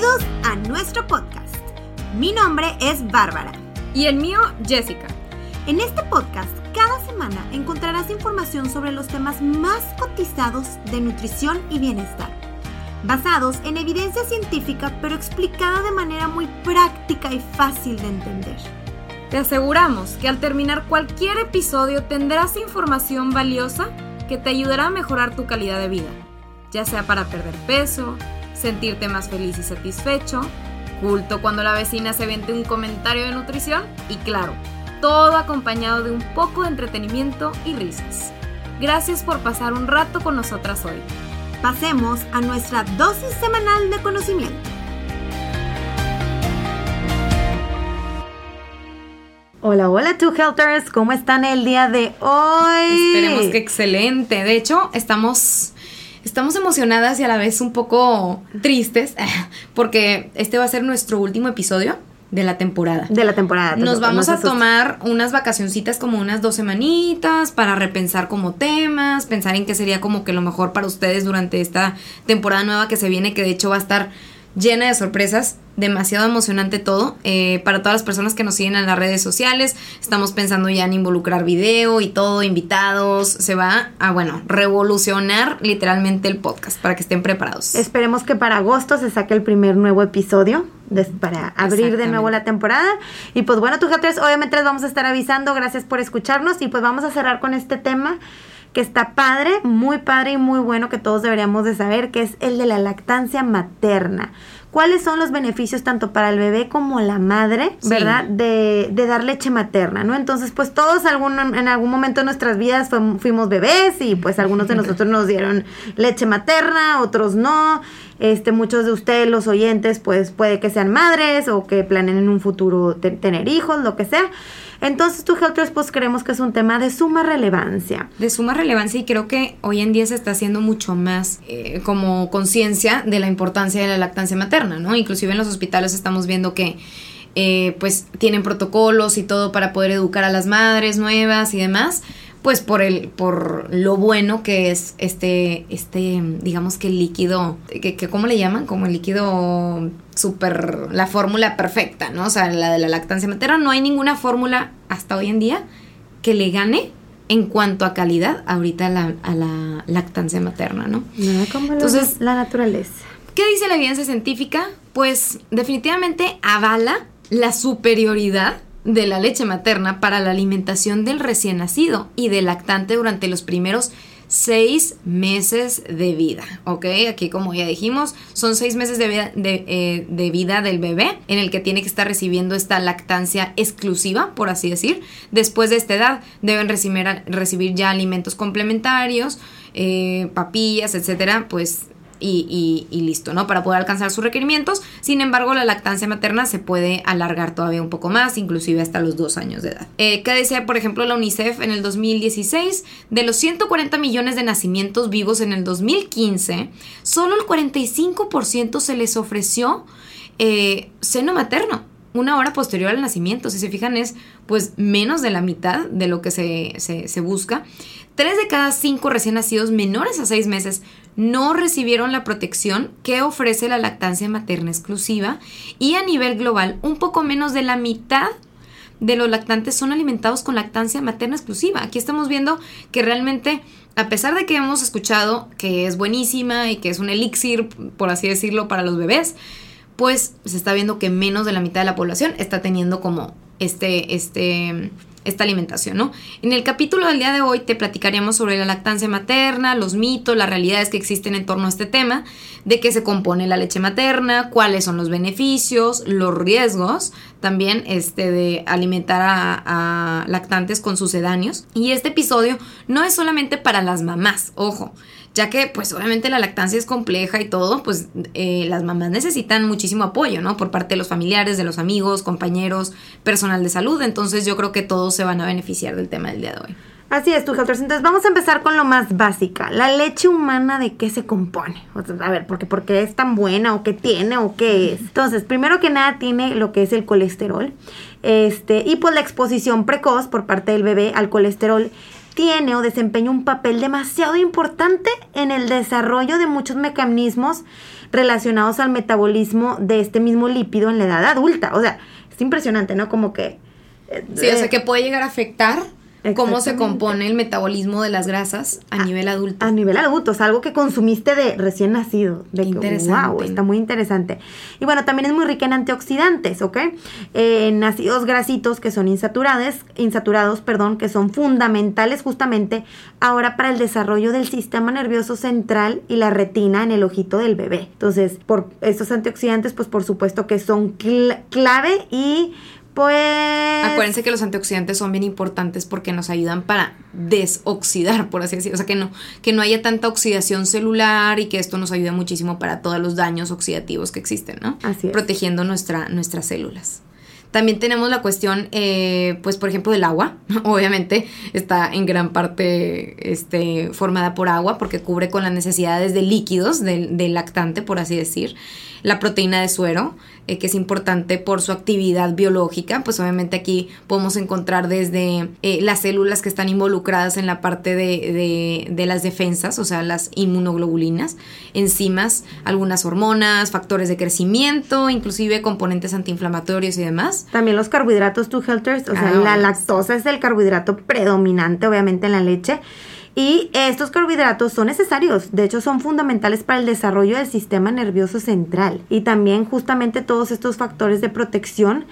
Bienvenidos a nuestro podcast. Mi nombre es Bárbara. Y el mío, Jessica. En este podcast, cada semana encontrarás información sobre los temas más cotizados de nutrición y bienestar, basados en evidencia científica pero explicada de manera muy práctica y fácil de entender. Te aseguramos que al terminar cualquier episodio tendrás información valiosa que te ayudará a mejorar tu calidad de vida, ya sea para perder peso, sentirte más feliz y satisfecho, culto cuando la vecina se vende un comentario de nutrición y claro, todo acompañado de un poco de entretenimiento y risas. Gracias por pasar un rato con nosotras hoy. Pasemos a nuestra dosis semanal de conocimiento. Hola, hola, Two Helters, ¿cómo están el día de hoy? Esperemos que excelente. De hecho, estamos estamos emocionadas y a la vez un poco tristes porque este va a ser nuestro último episodio de la temporada. De la temporada. Nos vamos a tomar unas vacacioncitas como unas dos semanitas para repensar como temas, pensar en qué sería como que lo mejor para ustedes durante esta temporada nueva que se viene, que de hecho va a estar llena de sorpresas demasiado emocionante todo. Eh, para todas las personas que nos siguen en las redes sociales, estamos pensando ya en involucrar video y todo, invitados. Se va a, bueno, revolucionar literalmente el podcast para que estén preparados. Esperemos que para agosto se saque el primer nuevo episodio para abrir de nuevo la temporada. Y pues bueno, haters obviamente les vamos a estar avisando. Gracias por escucharnos y pues vamos a cerrar con este tema que está padre, muy padre y muy bueno que todos deberíamos de saber, que es el de la lactancia materna cuáles son los beneficios tanto para el bebé como la madre, ¿verdad? De, de, dar leche materna, ¿no? Entonces, pues todos algún, en algún momento de nuestras vidas fuimos bebés y pues algunos de nosotros nos dieron leche materna, otros no. Este, muchos de ustedes, los oyentes, pues puede que sean madres o que planeen en un futuro tener hijos, lo que sea. Entonces, tu Helters, pues creemos que es un tema de suma relevancia. De suma relevancia y creo que hoy en día se está haciendo mucho más eh, como conciencia de la importancia de la lactancia materna, ¿no? Inclusive en los hospitales estamos viendo que eh, pues tienen protocolos y todo para poder educar a las madres nuevas y demás pues por el por lo bueno que es este este digamos que el líquido que, que cómo le llaman como el líquido súper la fórmula perfecta no o sea la de la lactancia materna. No hay ninguna fórmula hasta hoy en día que le gane en cuanto a calidad ahorita a la lactancia materna no nada como entonces la naturaleza. qué dice la evidencia científica pues definitivamente avala la superioridad de la leche materna para la alimentación del recién nacido y del lactante durante los primeros seis meses de vida, ¿ok? Aquí como ya dijimos, son seis meses de vida, eh, del bebé en el que tiene que estar recibiendo esta lactancia exclusiva, por así decir. Después de esta edad deben recibir, recibir ya alimentos complementarios, eh, papillas, etcétera, pues y, listo, ¿no? Para poder alcanzar sus requerimientos. Sin embargo, la lactancia materna se puede alargar todavía un poco más, inclusive hasta los dos años de edad. Eh, ¿Qué decía, por ejemplo, la UNICEF en el 2016? De los 140 millones de nacimientos vivos en el 2015, solo el 45% se les ofreció eh, seno materno una hora posterior al nacimiento. Si se fijan, es pues menos de la mitad de lo que se, se, se busca. Tres de cada cinco recién nacidos menores a seis meses no recibieron la protección que ofrece la lactancia materna exclusiva y a nivel global un poco menos de la mitad de los lactantes son alimentados con lactancia materna exclusiva. Aquí estamos viendo que realmente, a pesar de que hemos escuchado que es buenísima y que es un elixir, por así decirlo, para los bebés, pues se está viendo que menos de la mitad de la población está teniendo como este, este, esta alimentación, ¿no? En el capítulo del día de hoy te platicaremos sobre la lactancia materna, los mitos, las realidades que existen en torno a este tema, de qué se compone la leche materna, cuáles son los beneficios, los riesgos, también este de alimentar a, a lactantes con sucedáneos. Y este episodio no es solamente para las mamás, ojo, ya que pues obviamente la lactancia es compleja y todo, pues eh, las mamás necesitan muchísimo apoyo, ¿no? Por parte de los familiares, de los amigos, compañeros, personal de salud, entonces yo creo que todos se van a beneficiar del tema del día de hoy. Así es, tu Helters. Entonces vamos a empezar con lo más básica. La leche humana, ¿de qué se compone? a ver, porque, porque es tan buena o qué tiene o qué es. Entonces, primero que nada tiene lo que es el colesterol. Este, y pues la exposición precoz por parte del bebé al colesterol tiene o desempeña un papel demasiado importante en el desarrollo de muchos mecanismos relacionados al metabolismo de este mismo lípido en la edad adulta. O sea, es impresionante, ¿no? Como que... Eh, sí, o sea, que puede llegar a afectar cómo se compone el metabolismo de las grasas a, nivel adulto. A nivel adulto, es algo que consumiste de recién nacido. De interesante. wow, está muy interesante. Y bueno, también es muy rica en antioxidantes, ¿ok? en ácidos grasitos que son insaturados, insaturados, perdón, que son fundamentales justamente ahora para el desarrollo del sistema nervioso central y la retina en el ojito del bebé. Entonces, por estos antioxidantes, pues por supuesto que son clave y pues. Acuérdense que los antioxidantes son bien importantes porque nos ayudan para desoxidar, por así decirlo. O sea, que no, que no haya tanta oxidación celular y que esto nos ayuda muchísimo para todos los daños oxidativos que existen, ¿no? Así es. Protegiendo nuestra, nuestras células. También tenemos la cuestión, eh, pues por ejemplo, del agua. Obviamente está en gran parte este, formada por agua porque cubre con las necesidades de líquidos del, del lactante, por así decir. La proteína de suero, eh, que es importante por su actividad biológica, pues obviamente aquí podemos encontrar desde eh, las células que están involucradas en la parte de, de, las defensas, o sea, las inmunoglobulinas, enzimas, algunas hormonas, factores de crecimiento, inclusive componentes antiinflamatorios y demás. También los carbohidratos, to helters, o sea, la lactosa es el carbohidrato predominante, obviamente, en la leche. Y estos carbohidratos son necesarios, de hecho son fundamentales para el desarrollo del sistema nervioso central. Y también justamente todos estos factores de protección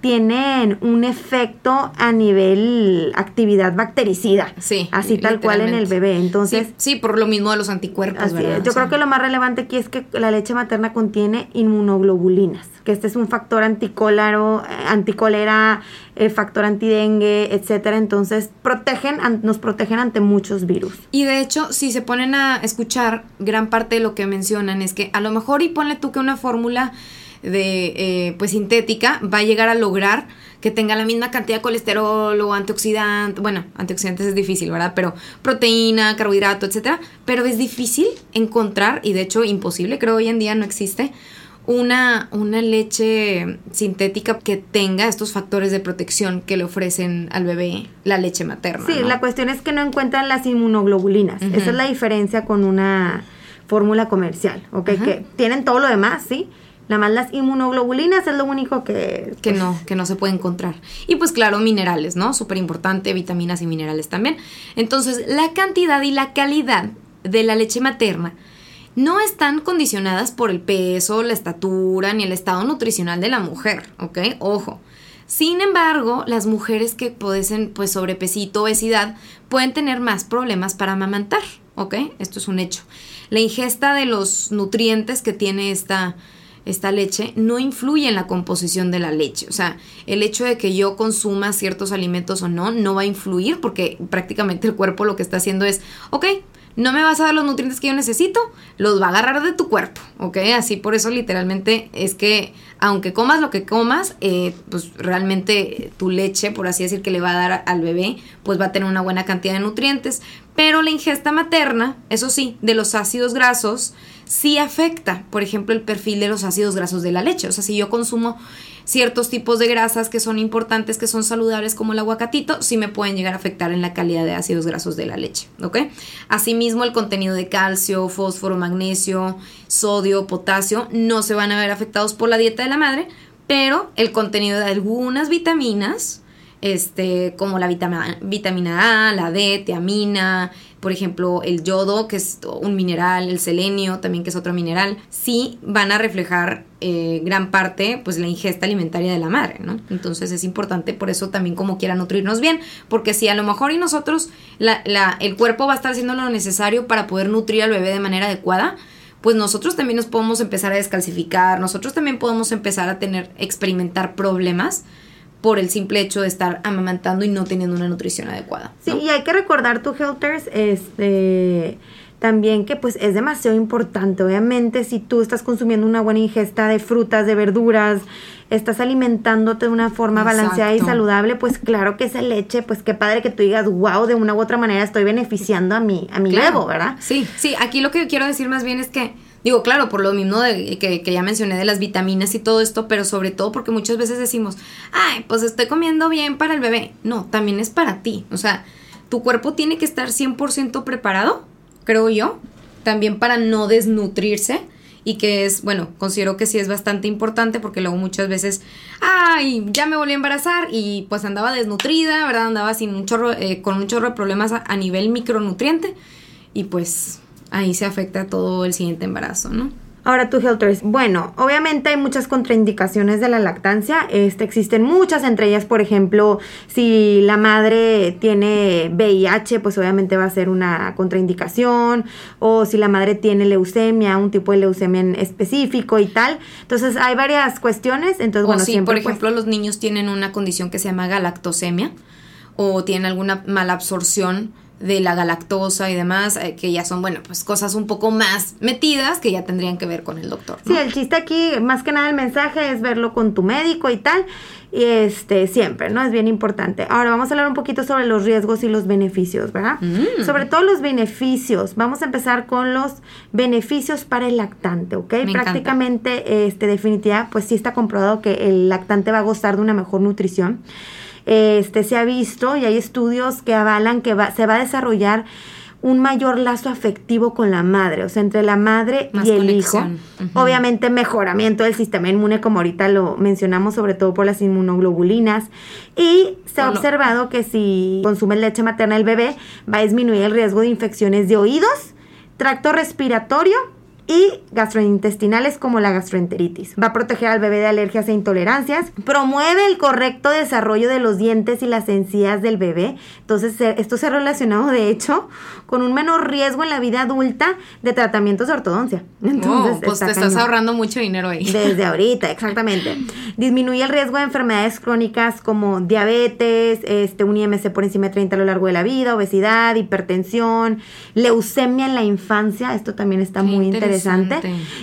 tienen un efecto a nivel actividad bactericida. Sí. Así tal cual en el bebé. Entonces. Sí, por lo mismo de los anticuerpos. Yo creo que lo más relevante aquí es que la leche materna contiene inmunoglobulinas, que este es un factor anticólaro, eh, anticolera, eh, factor antidengue, etcétera. Entonces, protegen, nos protegen ante muchos virus. Y de hecho, si se ponen a escuchar, gran parte de lo que mencionan es que a lo mejor y ponle tú que una fórmula de eh, pues sintética va a llegar a lograr que tenga la misma cantidad de colesterol o antioxidante, bueno, antioxidantes es difícil, ¿verdad? Pero proteína, carbohidrato, etcétera, pero es difícil encontrar y de hecho imposible, creo hoy en día no existe una, una leche sintética que tenga estos factores de protección que le ofrecen al bebé la leche materna. Sí, la cuestión es que no encuentran las inmunoglobulinas. Esa es la diferencia con una fórmula comercial, ¿ok? Que tienen todo lo demás, ¿sí? Nada más las inmunoglobulinas es lo único que... Que pues, no, que no se puede encontrar. Y pues claro, minerales, ¿no? Súper importante, vitaminas y minerales también. Entonces, la cantidad y la calidad de la leche materna no están condicionadas por el peso, la estatura ni el estado nutricional de la mujer, ¿ok? Ojo. Sin embargo, las mujeres que padecen pues sobrepesito, obesidad, pueden tener más problemas para amamantar, ¿ok? Esto es un hecho. La ingesta de los nutrientes que tiene esta esta leche no influye en la composición de la leche. O sea, el hecho de que yo consuma ciertos alimentos o no, no va a influir porque prácticamente el cuerpo lo que está haciendo es, ok, no me vas a dar los nutrientes que yo necesito, los va a agarrar de tu cuerpo, ¿ok? Así por eso literalmente es que aunque comas lo que comas, eh, pues realmente tu leche, por así decir, que le va a dar al bebé, pues va a tener una buena cantidad de nutrientes. Pero la ingesta materna, eso sí, de los ácidos grasos, sí afecta, por ejemplo, el perfil de los ácidos grasos de la leche. O sea, si yo consumo ciertos tipos de grasas que son importantes, que son saludables como el aguacatito, sí me pueden llegar a afectar en la calidad de ácidos grasos de la leche, ¿ok? Asimismo, el contenido de calcio, fósforo, magnesio, sodio, potasio, no se van a ver afectados por la dieta de la madre, pero el contenido de algunas vitaminas, este, como la vitamina, vitamina A, la D, tiamina, por ejemplo, el yodo, que es un mineral, el selenio también, que es otro mineral, sí van a reflejar eh, gran parte, pues, la ingesta alimentaria de la madre, ¿no? Entonces es importante por eso también como quiera nutrirnos bien, porque si a lo mejor y nosotros, la, la, el cuerpo va a estar haciendo lo necesario para poder nutrir al bebé de manera adecuada, pues nosotros también nos podemos empezar a descalcificar, nosotros también podemos empezar a tener, experimentar problemas por el simple hecho de estar amamantando y no teniendo una nutrición adecuada. Sí, y hay que recordar tu Helters, este también que pues es demasiado importante. Obviamente, si tú estás consumiendo una buena ingesta de frutas, de verduras, estás alimentándote de una forma balanceada y saludable, pues claro que esa leche, pues qué padre que tú digas, wow, de una u otra manera estoy beneficiando a mi, a mi ¿verdad? Sí, sí, aquí lo que quiero decir más bien es que Digo, claro, por lo mismo que, ya mencioné de las vitaminas y todo esto, pero sobre todo porque muchas veces decimos, ay, pues estoy comiendo bien para el bebé. No, también es para ti. O sea, tu cuerpo tiene que estar 100% preparado, creo yo, también para no desnutrirse y que es, bueno, considero que sí es bastante importante porque luego muchas veces, ay, ya me volví a embarazar y pues andaba desnutrida, ¿verdad? Andaba sin un chorro, eh, con un chorro de problemas a nivel micronutriente y pues ahí se afecta todo el siguiente embarazo, ¿no? Ahora tú, Helters, bueno, obviamente hay muchas contraindicaciones de la lactancia. Este, existen muchas, entre ellas, por ejemplo, si la madre tiene VIH, pues obviamente va a ser una contraindicación. O si la madre tiene leucemia, un tipo de leucemia en específico y tal. Entonces hay varias cuestiones. Entonces, o bueno, si, siempre, por pues, ejemplo, los niños tienen una condición que se llama galactosemia o tienen alguna mala absorción de la galactosa y demás, eh, que ya son, bueno, pues cosas un poco más metidas que ya tendrían que ver con el doctor. ¿no? Sí, el chiste aquí, más que nada el mensaje es verlo con tu médico y tal. Y este, siempre, ¿no? Es bien importante. Ahora vamos a hablar un poquito sobre los riesgos y los beneficios, ¿verdad? Mm. Sobre todo los beneficios. Vamos a empezar con los beneficios para el lactante, ¿ok? encanta. Prácticamente, este, definitiva, pues sí está comprobado que el lactante va a gozar de una mejor nutrición. Este, se ha visto y hay estudios que avalan que va, se va a desarrollar un mayor lazo afectivo con la madre, o sea, entre la madre Más y el conexión. hijo. Obviamente mejoramiento del sistema inmune, como ahorita lo mencionamos, sobre todo por las inmunoglobulinas. Y se ha observado que si consume leche materna el bebé, va a disminuir el riesgo de infecciones de oídos, tracto respiratorio y gastrointestinales como la gastroenteritis. Va a proteger al bebé de alergias e intolerancias. Promueve el correcto desarrollo de los dientes y las encías del bebé. Entonces, esto se ha relacionado, de hecho, con un menor riesgo en la vida adulta de tratamientos de ortodoncia. Entonces, Oh, pues está te estás cañón. ahorrando mucho dinero ahí. Desde ahorita, exactamente. Disminuye el riesgo de enfermedades crónicas como diabetes, este, un IMC por encima de 30 a lo largo de la vida, obesidad, hipertensión, leucemia en la infancia, esto también está Qué muy interesante. interesante.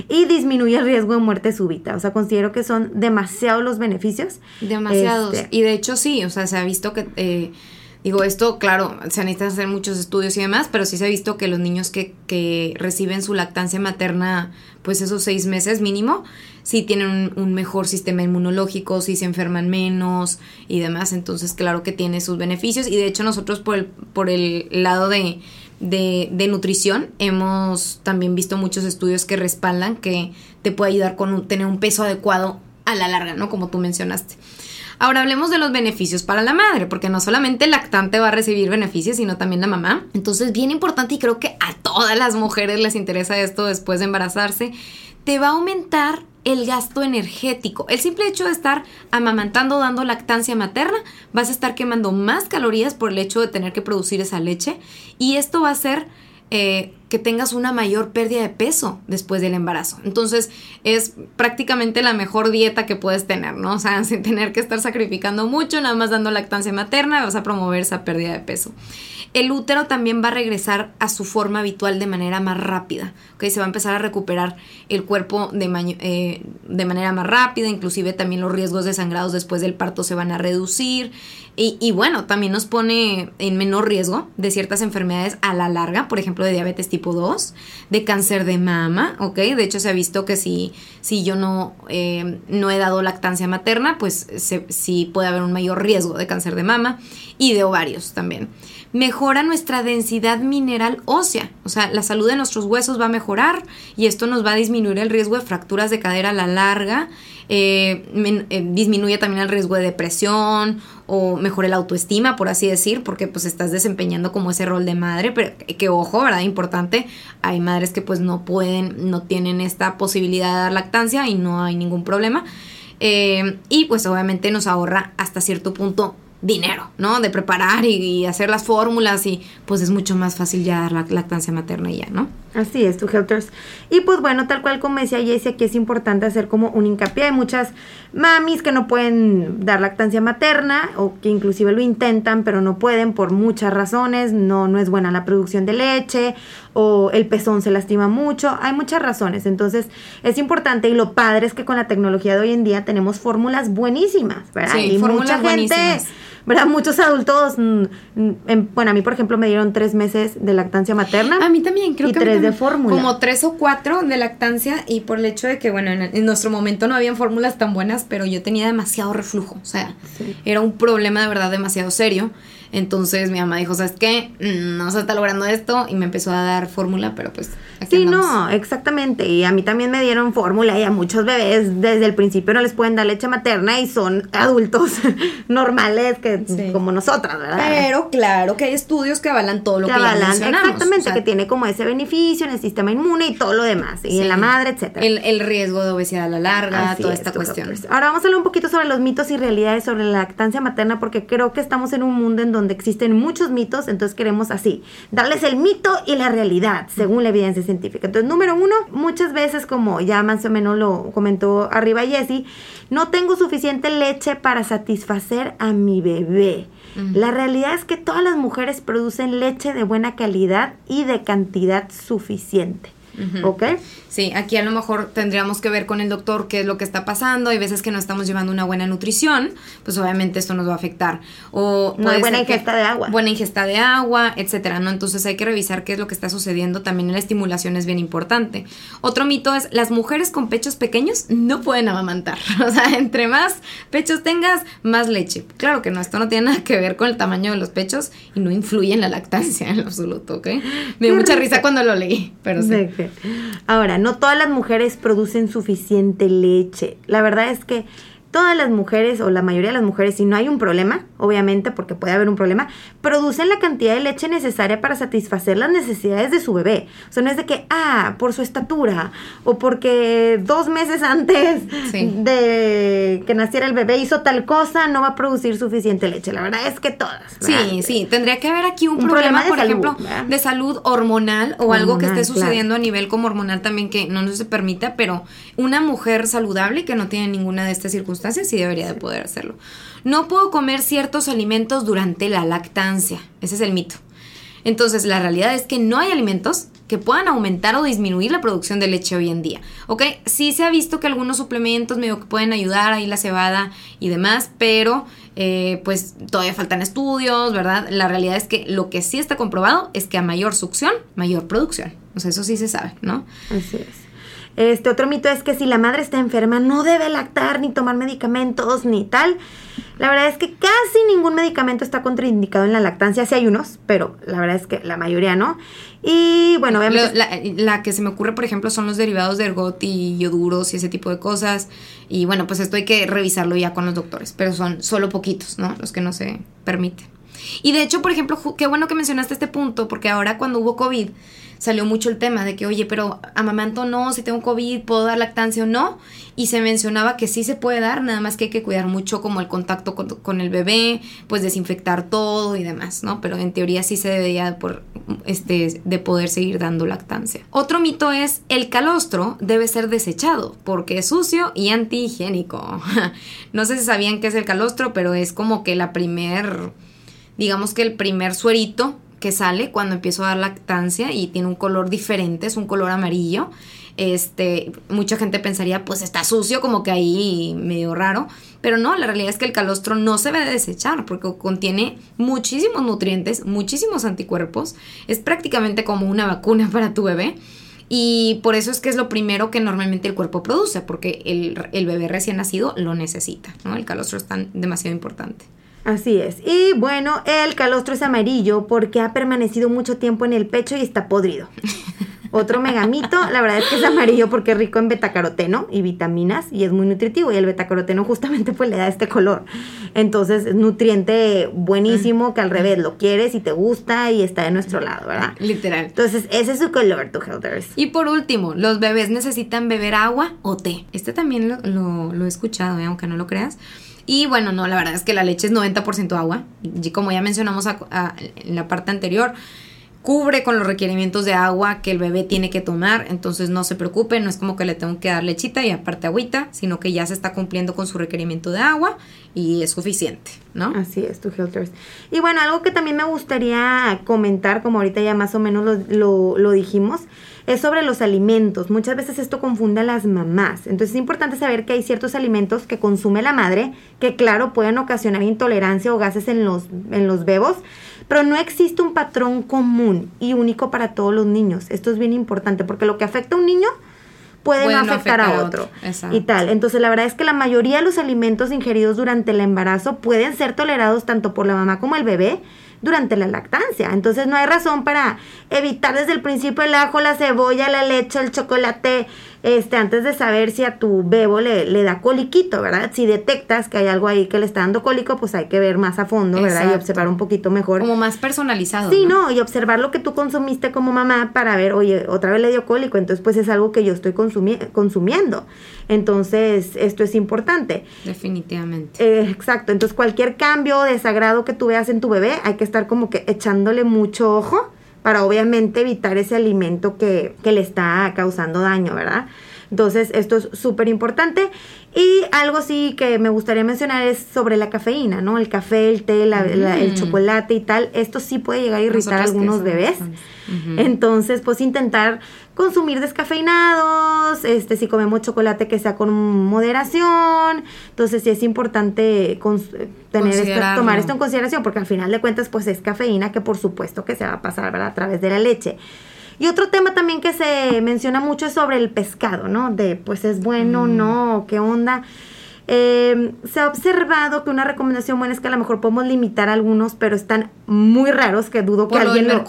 Y disminuye el riesgo de muerte súbita. O sea, considero que son demasiados los beneficios. Demasiados. Este, Y de hecho sí, o sea, se ha visto que, eh, digo, esto, claro, se necesitan hacer muchos estudios y demás, pero sí se ha visto que los niños que, que reciben su lactancia materna, pues esos seis meses mínimo, sí tienen un, un mejor sistema inmunológico, sí se enferman menos y demás, entonces claro que tiene sus beneficios y de hecho nosotros por el, por el lado de, de, nutrición hemos también visto muchos estudios que respaldan que te puede ayudar con tener un peso adecuado a la larga, ¿no? Como tú mencionaste. Ahora hablemos de los beneficios para la madre, porque no solamente el lactante va a recibir beneficios, sino también la mamá. Entonces, bien importante y creo que a todas las mujeres les interesa esto después de embarazarse, te va a aumentar el gasto energético. El simple hecho de estar amamantando, dando lactancia materna, vas a estar quemando más calorías por el hecho de tener que producir esa leche y esto va a hacer eh, que tengas una mayor pérdida de peso después del embarazo. Entonces es prácticamente la mejor dieta que puedes tener, ¿no? O sea, sin tener que estar sacrificando mucho, nada más dando lactancia materna, vas a promover esa pérdida de peso. El útero también va a regresar a su forma habitual de manera más rápida, ¿ok? Se va a empezar a recuperar el cuerpo eh, de manera más rápida, inclusive también los riesgos de sangrados después del parto se van a reducir y, y bueno, también nos pone en menor riesgo de ciertas enfermedades a la larga, por ejemplo, de diabetes tipo 2, de cáncer de mama, ¿ok? De hecho, se ha visto que si, si yo no, eh, no he dado lactancia materna, pues se- sí puede haber un mayor riesgo de cáncer de mama y de ovarios también. Mejora nuestra densidad mineral ósea, o sea, la salud de nuestros huesos va a mejorar y esto nos va a disminuir el riesgo de fracturas de cadera a la larga, eh, eh, disminuye también el riesgo de depresión o mejora la autoestima, por así decir, porque pues estás desempeñando como ese rol de madre, pero que, ojo, ¿verdad? Importante, hay madres que pues no pueden, no tienen esta posibilidad de dar lactancia y no hay ningún problema. Eh, y pues obviamente nos ahorra hasta cierto punto dinero, ¿no? De preparar y, y hacer las fórmulas y pues es mucho más fácil ya dar la lactancia materna y ya, ¿no? Así es, tu Helters. Y pues bueno, tal cual como decía Jessie, aquí es importante hacer como un hincapié. Hay muchas mamis que no pueden dar lactancia materna o que inclusive lo intentan, pero no pueden por muchas razones. No, no es buena la producción de leche o el pezón se lastima mucho. Hay muchas razones. Entonces es importante y lo padre es que con la tecnología de hoy en día tenemos fórmulas buenísimas, ¿verdad? Sí, y mucha gente... buenísimas. ¿Verdad? Muchos adultos, mm, mm, em, bueno, a mí por ejemplo me dieron tres meses de lactancia materna. A mí también, creo Y que mí tres de fórmula. Como tres o cuatro de lactancia y por el hecho de que, bueno, en, en nuestro momento no habían fórmulas tan buenas, pero yo tenía demasiado reflujo, o sea, Sí. era un problema de verdad demasiado serio. Entonces mi mamá dijo, ¿sabes qué? Mm, no se está logrando esto y me empezó a dar fórmula, pero pues... sí, no, exactamente. Y a mí también me dieron fórmula y a muchos bebés desde el principio no les pueden dar leche materna y son adultos normales que como nosotras, ¿verdad? Pero claro que hay estudios que avalan todo lo que, avalan, Exactamente, que tiene como ese beneficio en el sistema inmune y todo lo demás, y en la madre, etcétera. El, riesgo de obesidad a la larga, toda esta cuestión. Ahora vamos a hablar un poquito sobre los mitos y realidades sobre la lactancia materna porque creo que estamos en un mundo en donde donde existen muchos mitos, entonces queremos así, darles el mito y la realidad, según la evidencia científica. Entonces, número uno, muchas veces, como ya más o menos lo comentó arriba Jessie, no tengo suficiente leche para satisfacer a mi bebé. La realidad es que todas las mujeres producen leche de buena calidad y de cantidad suficiente. ¿Ok? Sí, aquí a lo mejor tendríamos que ver con el doctor qué es lo que está pasando. Hay veces que no estamos llevando una buena nutrición, pues obviamente esto nos va a afectar. O no buena ingesta de agua. Buena ingesta de agua, etcétera, ¿no? Entonces hay que revisar qué es lo que está sucediendo. También la estimulación es bien importante. Otro mito es las mujeres con pechos pequeños no pueden amamantar. O sea, entre más pechos tengas, más leche. Claro que no, esto no tiene nada que ver con el tamaño de los pechos y no influye en la lactancia en absoluto, ¿ok? Me dio mucha risa cuando lo leí, pero sí. Ahora, no todas las mujeres producen suficiente leche. La verdad es que todas las mujeres o la mayoría de las mujeres, si no hay un problema, obviamente porque puede haber un problema, producen la cantidad de leche necesaria para satisfacer las necesidades de su bebé. O sea, no es de que, ah, por su estatura o porque dos meses antes de que naciera el bebé hizo tal cosa, no va a producir suficiente leche. La verdad es que todas. Sí, sí, tendría que haber aquí un, problema, por ejemplo, de salud hormonal o algo que esté sucediendo a nivel como hormonal también que no se permita, pero una mujer saludable que no tiene ninguna de estas circunstancias sí debería de poder hacerlo. No puedo comer ciertos alimentos durante la lactancia. Ese es el mito. Entonces, la realidad es que no hay alimentos que puedan aumentar o disminuir la producción de leche hoy en día. ¿Ok? Sí se ha visto que algunos suplementos medio que pueden ayudar, ahí la cebada y demás, pero eh, pues todavía faltan estudios, ¿verdad? La realidad es que lo que sí está comprobado es que a mayor succión, mayor producción. O sea, eso sí se sabe, ¿no? Así es. Este otro mito es que si la madre está enferma no debe lactar ni tomar medicamentos ni tal. La verdad es que casi ningún medicamento está contraindicado en la lactancia. Sí hay unos, pero la verdad es que la mayoría no. Y bueno, obviamente... La, la, que se me ocurre, por ejemplo, son los derivados de ergot y yoduros y ese tipo de cosas. Y bueno, pues esto hay que revisarlo ya con los doctores, pero son solo poquitos, ¿no? Los que no se permiten. Y de hecho, por ejemplo, qué bueno que mencionaste este punto, porque ahora cuando hubo COVID, salió mucho el tema de que, oye, pero amamanto no, si tengo COVID, puedo dar lactancia o no. Y se mencionaba que sí se puede dar, nada más que hay que cuidar mucho como el contacto con, el bebé, pues desinfectar todo y demás, ¿no? Pero en teoría sí se debería por, este, de poder seguir dando lactancia. Otro mito es el calostro debe ser desechado porque es sucio y antihigiénico. no sé si sabían qué es el calostro, pero es como que la primer, digamos que el primer suerito que sale cuando empiezo a dar lactancia y tiene un color diferente, es un color amarillo. Este, mucha gente pensaría, pues está sucio, como que ahí medio raro, pero no, la realidad es que el calostro no se debe desechar porque contiene muchísimos nutrientes, muchísimos anticuerpos, es prácticamente como una vacuna para tu bebé. Y por eso es que es lo primero que normalmente el cuerpo produce, porque el, el bebé recién nacido lo necesita, ¿no? El calostro es tan demasiado importante. Así es. Y bueno, el calostro es amarillo porque ha permanecido mucho tiempo en el pecho y está podrido. Otro megamito, la verdad es que es amarillo porque es rico en betacaroteno y vitaminas y es muy nutritivo y el betacaroteno justamente pues le da este color. Entonces es nutriente buenísimo que al revés lo quieres y te gusta y está de nuestro lado, ¿verdad? Literal. Entonces ese es su color, tu Helders. Y por último, los bebés necesitan beber agua o té. Este también lo, lo he escuchado, ¿eh? aunque no lo creas. Y bueno, no, la verdad es que la leche es 90% agua. Y como ya mencionamos en la parte anterior, cubre con los requerimientos de agua que el bebé tiene que tomar, entonces no se preocupen, no es como que le tengo que dar lechita y aparte agüita, sino que ya se está cumpliendo con su requerimiento de agua y es suficiente, ¿no? Así es, tu Helters. Y bueno, algo que también me gustaría comentar, como ahorita ya más o menos lo, lo dijimos, es sobre los alimentos. Muchas veces esto confunde a las mamás. Entonces es importante saber que hay ciertos alimentos que consume la madre que claro pueden ocasionar intolerancia o gases en los, en los bebos, pero no existe un patrón común y único para todos los niños. Esto es bien importante porque lo que afecta a un niño puede no afectar, a, otro, y tal. Entonces, la verdad es que la mayoría de los alimentos ingeridos durante el embarazo pueden ser tolerados tanto por la mamá como el bebé durante la lactancia. Entonces no hay razón para evitar desde el principio el ajo, la cebolla, la leche, el chocolate, este, antes de saber si a tu bebo le, le, da coliquito, ¿verdad? Si detectas que hay algo ahí que le está dando cólico, pues hay que ver más a fondo, ¿verdad? Y observar un poquito mejor. Como más personalizado. Sí, ¿no? Y observar lo que tú consumiste como mamá para ver, oye, otra vez le dio cólico, entonces pues es algo que yo estoy consumiendo. Entonces, esto es importante. Definitivamente. Eh, exacto, entonces cualquier cambio o desagrado que tú veas en tu bebé, hay que estar como que echándole mucho ojo para obviamente evitar ese alimento que, le está causando daño, ¿verdad? Entonces, esto es súper importante. Y algo sí que me gustaría mencionar es sobre la cafeína, ¿no? El café, el té, el mm. chocolate y tal. Esto sí puede llegar a irritar a algunos bebés. Entonces, pues intentar consumir descafeinados, este, si comemos chocolate que sea con moderación. Entonces, sí es importante tener tomar esto en consideración, porque al final de cuentas, pues es cafeína que por supuesto que se va a pasar a través de la leche. Y otro tema también que se menciona mucho es sobre el pescado, ¿no? De pues es bueno, mm. no, qué onda. Eh, se ha observado que una recomendación buena es que a lo mejor podemos limitar algunos, pero están muy raros que dudo que alguien lo,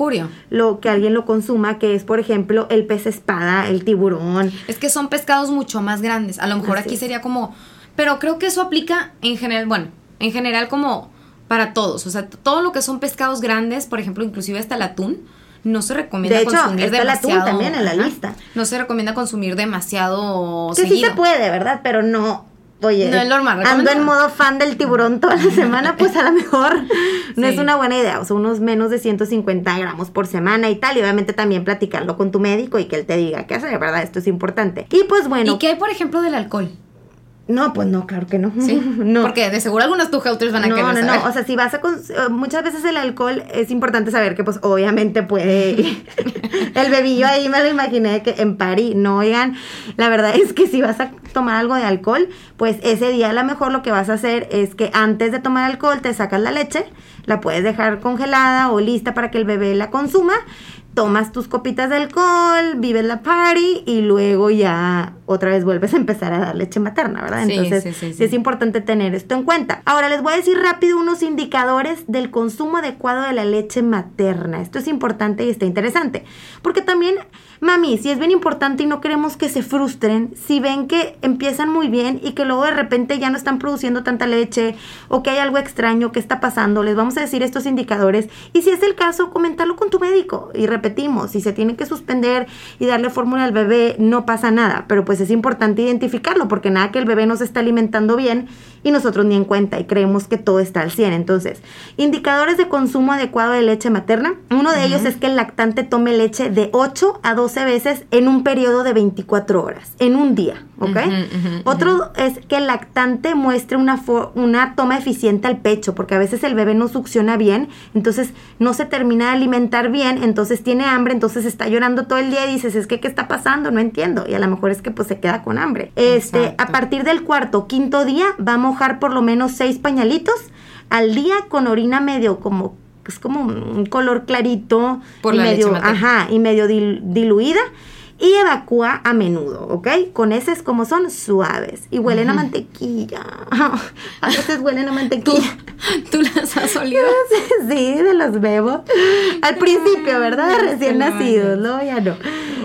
lo, que alguien lo consuma, que es por ejemplo el pez espada, el tiburón. Es que son pescados mucho más grandes. A lo mejor aquí sería como, pero creo que eso aplica en general, bueno, en general como para todos, o sea, todo lo que son pescados grandes, por ejemplo, inclusive hasta el atún no se recomienda de hecho, consumir demasiado. también en la lista. No se recomienda consumir demasiado que sí se puede, ¿verdad? Pero no Oye, no es normal, ando en modo fan del tiburón toda la semana, pues a lo mejor no es una buena idea. O sea, unos menos de 150 gramos por semana y tal. Y obviamente también platicarlo con tu médico y que él te diga qué hacer, ¿verdad? Esto es importante. Y pues bueno. ¿Y qué hay, por ejemplo, del alcohol? No, pues no, claro que no. Sí, no. Porque de seguro algunos tu van a no, querer No, no, o sea, si vas a... Eh, muchas veces el alcohol es importante saber que pues obviamente puede... el bebillo ahí me lo imaginé que en París, no, oigan, la verdad es que si vas a tomar algo de alcohol, pues ese día a lo mejor lo que vas a hacer es que antes de tomar alcohol te sacas la leche, la puedes dejar congelada o lista para que el bebé la consuma tomas tus copitas de alcohol, vives la party y luego ya otra vez vuelves a empezar a dar leche materna, ¿verdad? Entonces, sí, es importante tener esto en cuenta. Ahora les voy a decir rápido unos indicadores del consumo adecuado de la leche materna. Esto es importante y está interesante, porque también Mami, si es bien importante y no queremos que se frustren, si ven que empiezan muy bien y que luego de repente ya no están produciendo tanta leche o que hay algo extraño que está pasando, les vamos a decir estos indicadores. Y si es el caso, comentarlo con tu médico y repetimos, si se tiene que suspender y darle fórmula al bebé, no pasa nada, pero pues es importante identificarlo porque nada que el bebé no se está alimentando bien y nosotros ni en cuenta y creemos que todo está al 100. Entonces, indicadores de consumo adecuado de leche materna, uno de ellos es que el lactante tome leche de 8 a 12 veces en un periodo de 24 horas, en un día, ¿ok? Otro es que el lactante muestre una, una toma eficiente al pecho, porque a veces el bebé no succiona bien, entonces no se termina de alimentar bien, entonces tiene hambre, entonces está llorando todo el día y dices, es que, ¿qué está pasando? No entiendo. Y a lo mejor es que pues se queda con hambre. Este, a partir del cuarto, quinto día, va a mojar por lo menos seis pañalitos al día con orina medio como es como un color clarito Por y la medio, leche ajá, y medio diluida y evacúa a menudo, ¿ok? Con heces como son suaves y huelen a mantequilla. a veces huelen a mantequilla. ¿Tú, las has olido? sí, de los bebo. Al principio, ¿verdad? Recién nacidos, ¿no? Ya no.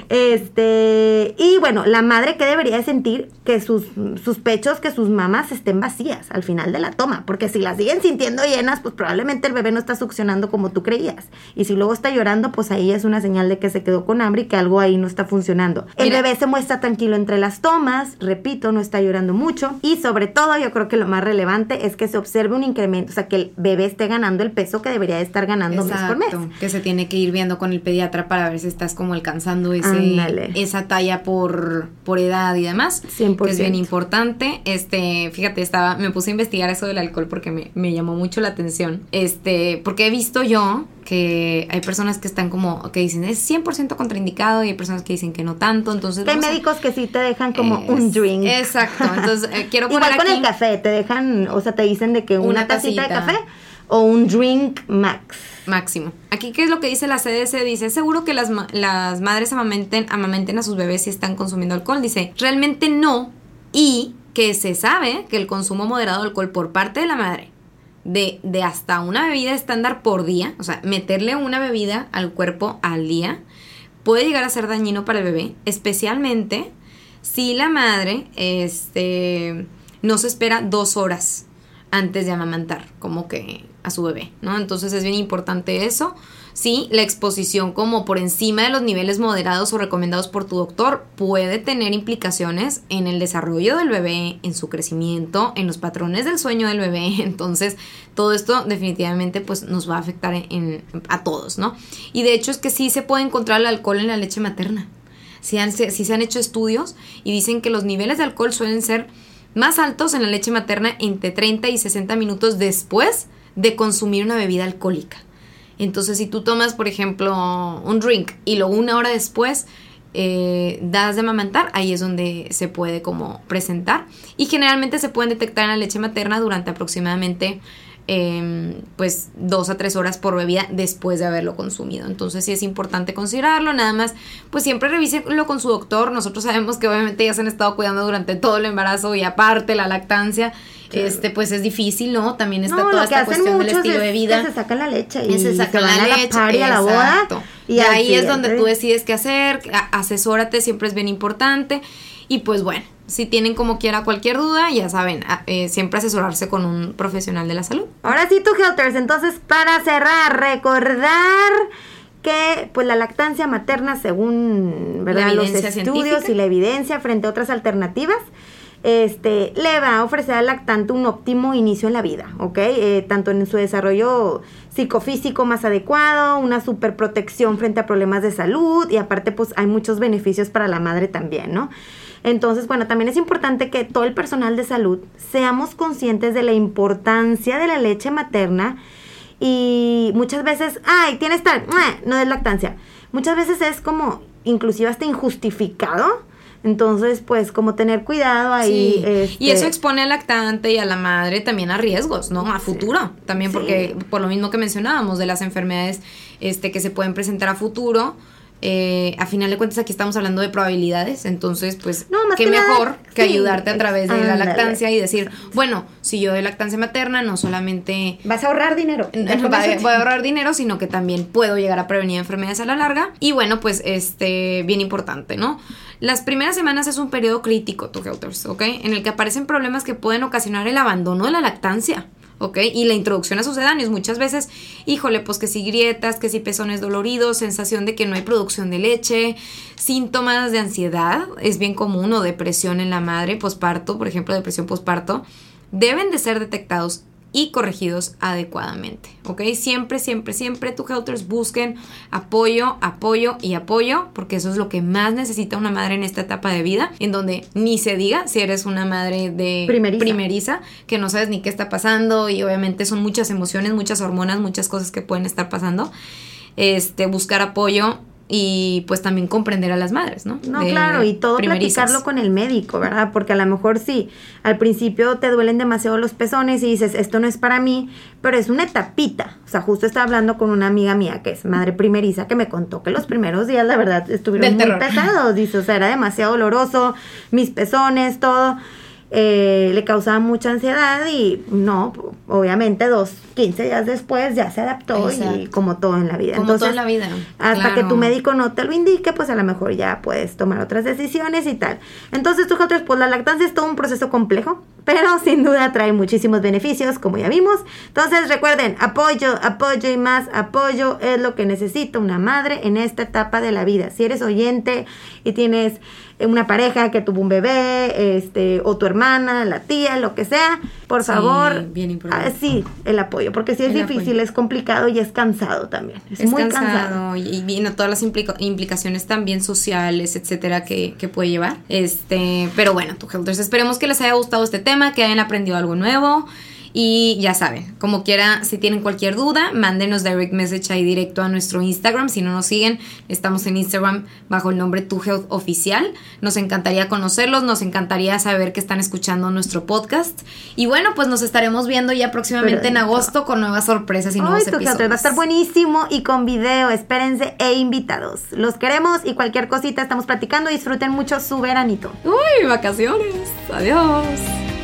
Este, y bueno, la madre que debería sentir que sus, sus pechos, que sus mamas estén vacías al final de la toma, porque si las siguen sintiendo llenas, pues probablemente el bebé no está succionando como tú creías. Y si luego está llorando, pues ahí es una señal de que se quedó con hambre y que algo ahí no está funcionando funcionando. El bebé se muestra tranquilo entre las tomas, repito, no está llorando mucho y sobre todo yo creo que lo más relevante es que se observe un incremento, o sea, que el bebé esté ganando el peso que debería estar ganando mes por mes. Que se tiene que ir viendo con el pediatra para ver si estás como alcanzando ese, esa talla por, por edad y demás. 100%. Que es bien importante. Este, fíjate, estaba, me puse a investigar eso del alcohol porque me, me llamó mucho la atención. Este, porque he visto yo que hay personas que están como, que dicen es 100% contraindicado y hay personas que dicen que no tanto, entonces... Hay médicos que sí te dejan como un drink. Exacto, entonces eh, quiero poner Igual con el café, te dejan, o sea, te dicen de que una, tacita de café o un drink max. Máximo. Aquí, ¿qué es lo que dice la CDC? Dice, seguro que las, las madres amamenten, amamenten a sus bebés si están consumiendo alcohol. Dice, realmente no. Y que se sabe que el consumo moderado de alcohol por parte de la madre de, de, hasta una bebida estándar por día, o sea, meterle una bebida al cuerpo al día, puede llegar a ser dañino para el bebé, especialmente si la madre este, no se espera dos horas antes de amamantar, como que a su bebé, ¿no? Entonces es bien importante eso. Sí, la exposición como por encima de los niveles moderados o recomendados por tu doctor puede tener implicaciones en el desarrollo del bebé, en su crecimiento, en los patrones del sueño del bebé. Entonces, todo esto definitivamente pues nos va a afectar en, a todos, ¿no? Y de hecho es que sí se puede encontrar el alcohol en la leche materna. Si sí se han hecho estudios y dicen que los niveles de alcohol suelen ser más altos en la leche materna entre 30 y 60 minutos después de consumir una bebida alcohólica. Entonces, si tú tomas, por ejemplo, un drink y luego una hora después eh, das de amamantar, ahí es donde se puede como presentar. Y generalmente se pueden detectar en la leche materna durante aproximadamente Em, pues dos a tres horas por bebida después de haberlo consumido. Entonces sí es importante considerarlo, nada más, pues siempre revíselo con su doctor. Nosotros sabemos que obviamente ya se han estado cuidando durante todo el embarazo y aparte la lactancia. Este, pues es difícil, ¿no? También está toda esta cuestión del estilo de vida. se sacan la leche y, se sacan la leche, a la, a la boda. Y, ahí es donde tú decides qué hacer, asesórate, siempre es bien importante. Y pues bueno, si tienen como quiera cualquier duda, ya saben, eh, siempre asesorarse con un profesional de la salud. Ahora sí, tú, Helters, entonces para cerrar, recordar que pues la lactancia materna, según ¿verdad? los estudios y la evidencia frente a otras alternativas, este, le va a ofrecer al lactante un óptimo inicio en la vida, ¿ok? Eh, tanto en su desarrollo psicofísico más adecuado, una super protección frente a problemas de salud y aparte pues hay muchos beneficios para la madre también, ¿no? Entonces, bueno, también es importante que todo el personal de salud seamos conscientes de la importancia de la leche materna y muchas veces, ay, tienes tal, no es lactancia. Muchas veces es como inclusive hasta injustificado. Entonces, pues, como tener cuidado ahí. Y eso este expone al lactante y a la madre también a riesgos, ¿no? A futuro. También porque, por lo mismo que mencionábamos, de las enfermedades este, que se pueden presentar a futuro eh, a final de cuentas aquí estamos hablando de probabilidades, entonces pues qué mejor que ayudarte a través de la lactancia y decir, bueno, si yo doy lactancia materna, no solamente... Vas a ahorrar dinero. voy a ahorrar dinero, sino que también puedo llegar a prevenir enfermedades a la larga. Y bueno, pues este, bien importante, ¿no? Las primeras semanas es un periodo crítico, tu ¿ok? En el que aparecen problemas que pueden ocasionar el abandono de la lactancia. ¿Ok? Y la introducción a sucedáneos, muchas veces, híjole, pues que si grietas, que si pezones doloridos, sensación de que no hay producción de leche, síntomas de ansiedad, es bien común, o depresión en la madre, posparto, por ejemplo, depresión posparto, deben de ser detectados y corregidos adecuadamente. ¿Ok? Siempre, siempre, siempre tu helters busquen apoyo, apoyo y apoyo, porque eso es lo que más necesita una madre en esta etapa de vida, en donde ni se diga si eres una madre de primeriza, que no sabes ni qué está pasando y obviamente son muchas emociones, muchas hormonas, muchas cosas que pueden estar pasando. Este, buscar apoyo y pues también comprender a las madres, ¿no? No, claro, y todo platicarlo con el médico, ¿verdad? Porque a lo mejor sí, al principio te duelen demasiado los pezones y dices, esto no es para mí, pero es una etapita. O sea, justo estaba hablando con una amiga mía que es madre primeriza que me contó que los primeros días, la verdad, estuvieron muy pesados, dice, o sea, era demasiado doloroso, mis pezones, todo. Eh, le causaba mucha ansiedad y no, obviamente dos, 15 días después ya se adaptó y como todo en la vida. Como todo en la vida. Hasta que tu médico no te lo indique, pues a lo mejor ya puedes tomar otras decisiones y tal. Entonces, tú, pues la lactancia es todo un proceso complejo, pero sin duda trae muchísimos beneficios, como ya vimos. Entonces, recuerden, apoyo, apoyo y más apoyo es lo que necesita una madre en esta etapa de la vida. Si eres oyente y tienes una pareja que tuvo un bebé, este, o tu hermana, la tía, lo que sea, por favor, bien importante. Ah, sí, el apoyo, porque si es difícil, es complicado y es cansado también. Es, muy cansado, Y, viene todas las implicaciones también sociales, etcétera, que, que, puede llevar. Este, pero bueno, tu entonces esperemos que les haya gustado este tema, que hayan aprendido algo nuevo. Y ya saben, como quiera, si tienen cualquier duda, mándenos direct message ahí directo a nuestro Instagram. Si no nos siguen, estamos en Instagram bajo el nombre Tu Health Oficial. Nos encantaría conocerlos, nos encantaría saber que están escuchando nuestro podcast. Y bueno, pues nos estaremos viendo ya próximamente en agosto con nuevas sorpresas y nuevos Ay, tu episodios. Health va a estar buenísimo y con video, espérense e invitados. Los queremos y cualquier cosita estamos platicando. Disfruten mucho su veranito. Uy, vacaciones. Adiós.